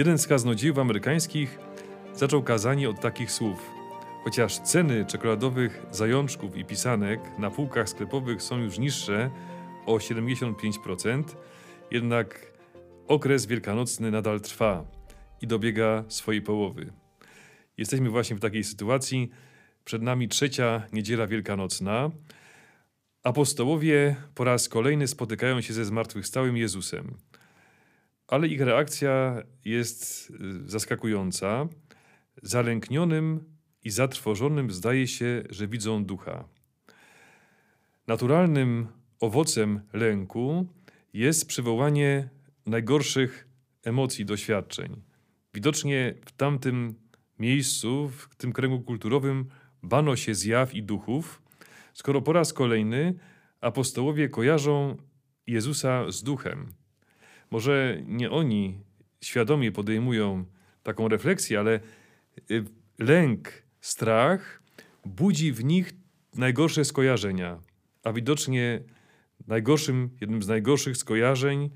Jeden z kaznodziejów amerykańskich zaczął kazanie od takich słów. Chociaż ceny czekoladowych zajączków i pisanek na półkach sklepowych są już niższe o 75%, jednak okres wielkanocny nadal trwa i dobiega swojej połowy. Jesteśmy właśnie w takiej sytuacji. Przed nami trzecia niedziela wielkanocna. Apostołowie po raz kolejny spotykają się ze zmartwychwstałym Jezusem. Ale ich reakcja jest y, zaskakująca. Zalęknionym i zatrwożonym zdaje się, że widzą ducha. Naturalnym owocem lęku jest przywołanie najgorszych emocji, doświadczeń. Widocznie w tamtym miejscu, w tym kręgu kulturowym, bano się zjaw i duchów, skoro po raz kolejny apostołowie kojarzą Jezusa z duchem. Może nie oni świadomie podejmują taką refleksję, ale y, lęk, strach budzi w nich najgorsze skojarzenia, a widocznie najgorszym, jednym z najgorszych skojarzeń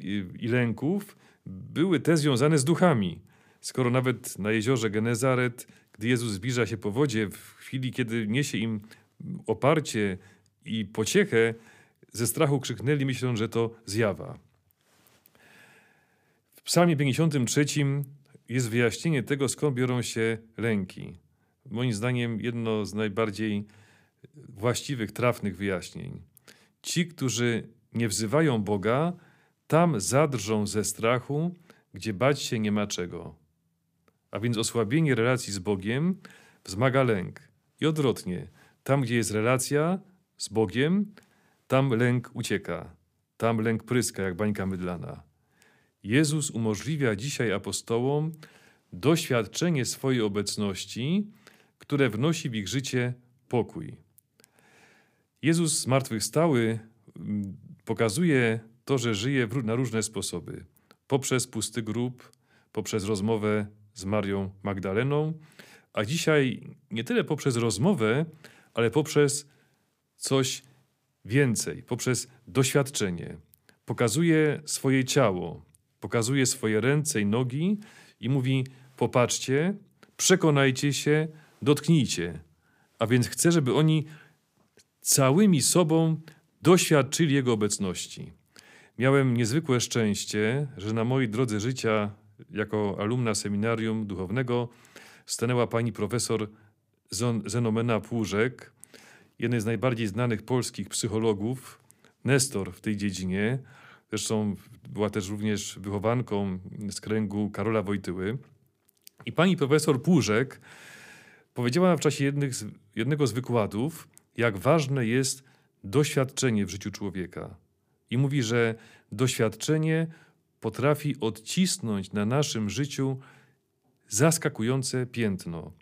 i, i lęków były te związane z duchami. Skoro nawet na jeziorze Genezaret, gdy Jezus zbliża się po wodzie, w chwili, kiedy niesie im oparcie i pociechę, ze strachu krzyknęli, myśląc, że to zjawa. Psalmie 53 jest wyjaśnienie tego, skąd biorą się lęki. Moim zdaniem jedno z najbardziej właściwych, trafnych wyjaśnień. Ci, którzy nie wzywają Boga, tam zadrżą ze strachu, gdzie bać się nie ma czego. A więc osłabienie relacji z Bogiem wzmaga lęk. I odwrotnie, tam gdzie jest relacja z Bogiem, tam lęk ucieka. Tam lęk pryska jak bańka mydlana. Jezus umożliwia dzisiaj apostołom doświadczenie swojej obecności, które wnosi w ich życie pokój. Jezus zmartwychwstały mm, pokazuje to, że żyje na różne sposoby. Poprzez pusty grób, poprzez rozmowę z Marią Magdaleną, a dzisiaj nie tyle poprzez rozmowę, ale poprzez coś więcej, poprzez doświadczenie. Pokazuje swoje ciało, pokazuje swoje ręce i nogi i mówi: Popatrzcie, przekonajcie się, dotknijcie. A więc chcę, żeby oni całymi sobą doświadczyli Jego obecności. Miałem niezwykłe szczęście, że na mojej drodze życia jako alumna seminarium duchownego stanęła pani profesor Zenomena Płużek, jednej z najbardziej znanych polskich psychologów, nestor w tej dziedzinie. Zresztą była też również wychowanką z kręgu Karola Wojtyły. I pani profesor Płużek powiedziała w czasie z, jednego z wykładów, jak ważne jest doświadczenie w życiu człowieka. I mówi, że doświadczenie potrafi odcisnąć na naszym życiu zaskakujące piętno.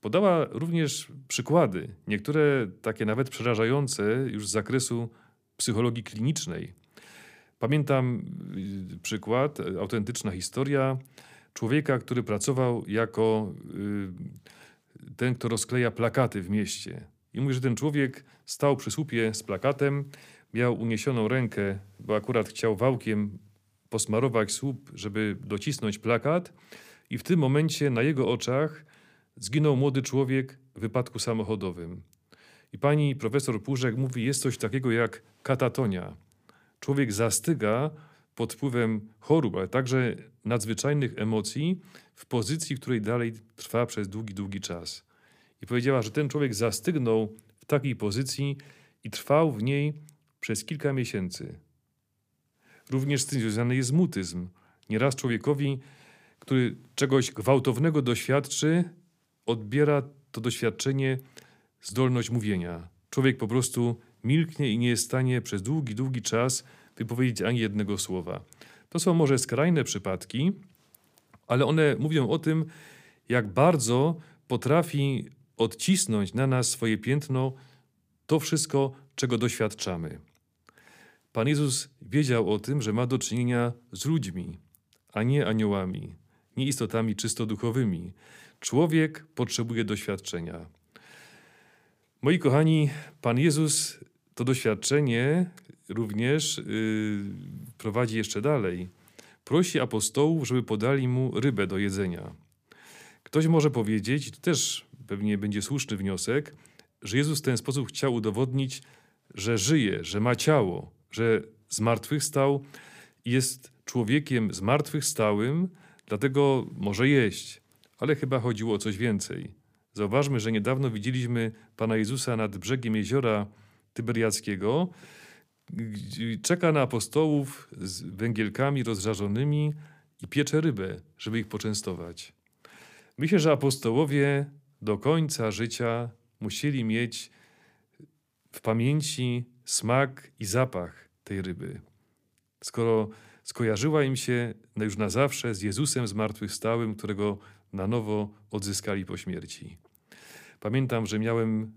Podała również przykłady, niektóre takie nawet przerażające już z zakresu psychologii klinicznej. Pamiętam y, przykład, autentyczna historia człowieka, który pracował jako y, ten, kto rozkleja plakaty w mieście. I mówi, że ten człowiek stał przy słupie z plakatem, miał uniesioną rękę, bo akurat chciał wałkiem posmarować słup, żeby docisnąć plakat, i w tym momencie na jego oczach zginął młody człowiek w wypadku samochodowym. I pani profesor Purzek mówi, jest coś takiego jak katatonia. Człowiek zastyga pod wpływem chorób, ale także nadzwyczajnych emocji w pozycji, w której dalej trwa przez długi, długi czas. I powiedziała, że ten człowiek zastygnął w takiej pozycji i trwał w niej przez kilka miesięcy. Również z tym związany jest mutyzm. Nieraz człowiekowi, który czegoś gwałtownego doświadczy, odbiera to doświadczenie zdolność mówienia. Człowiek po prostu milknie i nie jest w stanie przez długi, długi czas wypowiedzieć ani jednego słowa. To są może skrajne przypadki, ale one mówią o tym, jak bardzo potrafi odcisnąć na nas swoje piętno to wszystko, czego doświadczamy. Pan Jezus wiedział o tym, że ma do czynienia z ludźmi, a nie aniołami, nie istotami czysto duchowymi. Człowiek potrzebuje doświadczenia. Moi kochani, Pan Jezus to doświadczenie również yy, prowadzi jeszcze dalej. prosi apostołów, żeby podali mu rybę do jedzenia. Ktoś może powiedzieć, to też pewnie będzie słuszny wniosek, że Jezus w ten sposób chciał udowodnić, że żyje, że ma ciało, że zmartwychwstał i jest człowiekiem zmartwychwstałym, dlatego może jeść. Ale chyba chodziło o coś więcej. Zauważmy, że niedawno widzieliśmy Pana Jezusa nad brzegiem jeziora Tyberiackiego. Czeka na apostołów z węgielkami rozżarzonymi i piecze rybę, żeby ich poczęstować. Myślę, że apostołowie do końca życia musieli mieć w pamięci smak i zapach tej ryby. Skoro skojarzyła im się już na zawsze z Jezusem zmartwychwstałym, którego na nowo odzyskali po śmierci. Pamiętam, że miałem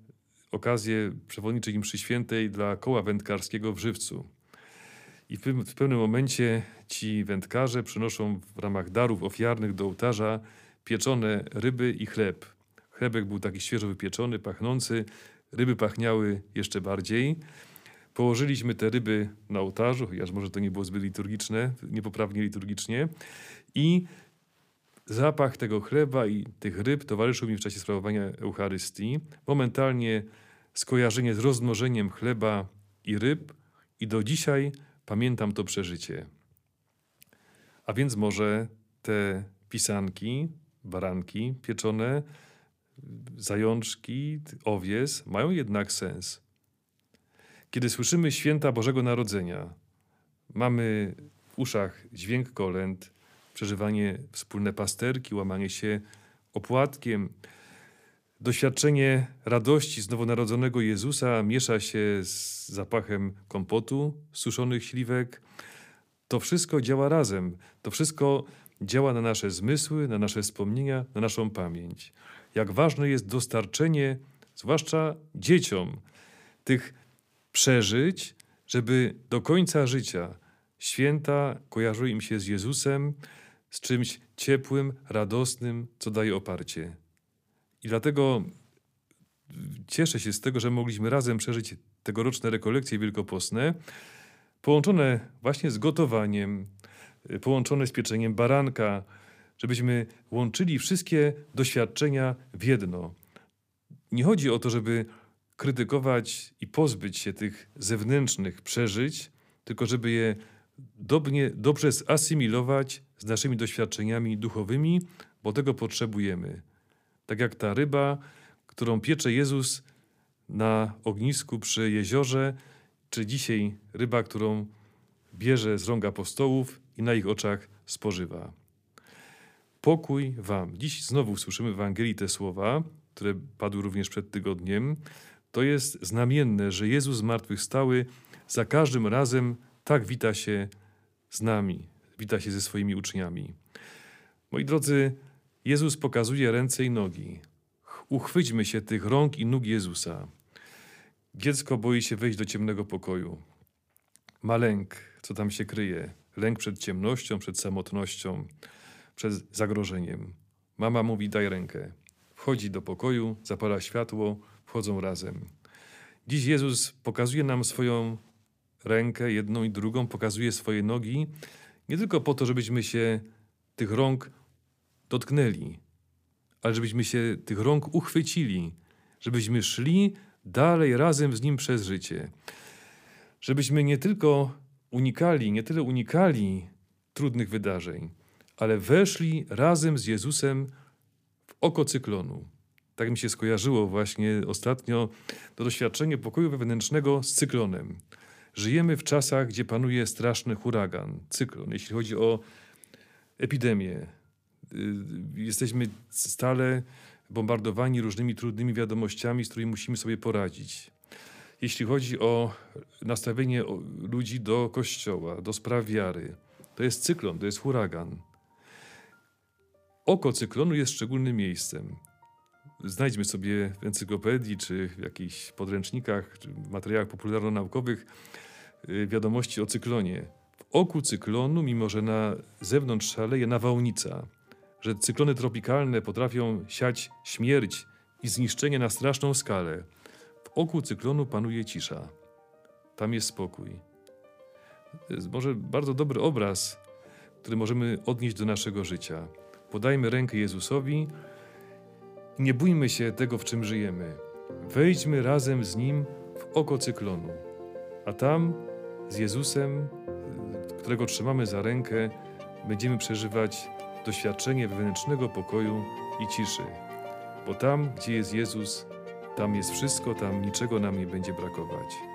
okazję przewodniczyć im przy świętej dla koła wędkarskiego w Żywcu. I w pewnym momencie ci wędkarze przynoszą w ramach darów ofiarnych do ołtarza pieczone ryby i chleb. Chlebek był taki świeżo wypieczony, pachnący, ryby pachniały jeszcze bardziej. Położyliśmy te ryby na ołtarzu, chociaż może to nie było zbyt liturgiczne, niepoprawnie liturgicznie. I zapach tego chleba i tych ryb towarzyszył mi w czasie sprawowania Eucharystii. Momentalnie skojarzenie z rozmnożeniem chleba i ryb, i do dzisiaj pamiętam to przeżycie. A więc może te pisanki, baranki pieczone, zajączki, owies mają jednak sens. Kiedy słyszymy święta Bożego Narodzenia, mamy w uszach dźwięk kolęd, przeżywanie wspólne pasterki, łamanie się opłatkiem, doświadczenie radości z nowonarodzonego Jezusa miesza się z zapachem kompotu, suszonych śliwek. To wszystko działa razem. To wszystko działa na nasze zmysły, na nasze wspomnienia, na naszą pamięć. Jak ważne jest dostarczenie, zwłaszcza dzieciom, tych przeżyć, żeby do końca życia święta kojarzyły im się z Jezusem, z czymś ciepłym, radosnym, co daje oparcie. I dlatego cieszę się z tego, że mogliśmy razem przeżyć tegoroczne rekolekcje wielkopostne, połączone właśnie z gotowaniem, połączone z pieczeniem baranka, żebyśmy łączyli wszystkie doświadczenia w jedno. Nie chodzi o to, żeby krytykować i pozbyć się tych zewnętrznych przeżyć, tylko żeby je dobnie, dobrze zasymilować z naszymi doświadczeniami duchowymi, bo tego potrzebujemy. Tak jak ta ryba, którą piecze Jezus na ognisku przy jeziorze, czy dzisiaj ryba, którą bierze z rąk apostołów i na ich oczach spożywa. Pokój wam. Dziś znowu słyszymy w Ewangelii te słowa, które padły również przed tygodniem. To jest znamienne, że Jezus zmartwychwstały za każdym razem tak wita się z nami, wita się ze swoimi uczniami. Moi drodzy, Jezus pokazuje ręce i nogi. Uchwyćmy się tych rąk i nóg Jezusa. Dziecko boi się wejść do ciemnego pokoju. Ma lęk, co tam się kryje. Lęk przed ciemnością, przed samotnością, przed zagrożeniem. Mama mówi: Daj rękę. Wchodzi do pokoju, zapala światło, wchodzą razem. Dziś Jezus pokazuje nam swoją rękę, jedną i drugą, pokazuje swoje nogi, nie tylko po to, żebyśmy się tych rąk dotknęli, ale żebyśmy się tych rąk uchwycili, żebyśmy szli dalej razem z Nim przez życie. Żebyśmy nie tylko unikali, nie tyle unikali trudnych wydarzeń, ale weszli razem z Jezusem w oko cyklonu. Tak mi się skojarzyło właśnie ostatnio to doświadczenie pokoju wewnętrznego z cyklonem. Żyjemy w czasach, gdzie panuje straszny huragan, cyklon, jeśli chodzi o epidemię. Y, jesteśmy stale bombardowani różnymi trudnymi wiadomościami, z którymi musimy sobie poradzić. Jeśli chodzi o nastawienie ludzi do kościoła, do spraw wiary, to jest cyklon, to jest huragan. Oko cyklonu jest szczególnym miejscem. Znajdźmy sobie w encyklopedii, czy w jakichś podręcznikach, czy materiałach popularno-naukowych y, wiadomości o cyklonie. W oku cyklonu, mimo że na zewnątrz szaleje nawałnica, że cyklony tropikalne potrafią siać śmierć i zniszczenie na straszną skalę, w oku cyklonu panuje cisza. Tam jest spokój. To jest może bardzo dobry obraz które możemy odnieść do naszego życia. Podajmy rękę Jezusowi i nie bójmy się tego, w czym żyjemy. Wejdźmy razem z Nim w oko cyklonu, a tam z Jezusem, którego trzymamy za rękę, będziemy przeżywać doświadczenie wewnętrznego pokoju i ciszy. Bo tam, gdzie jest Jezus, tam jest wszystko, tam niczego nam nie będzie brakować.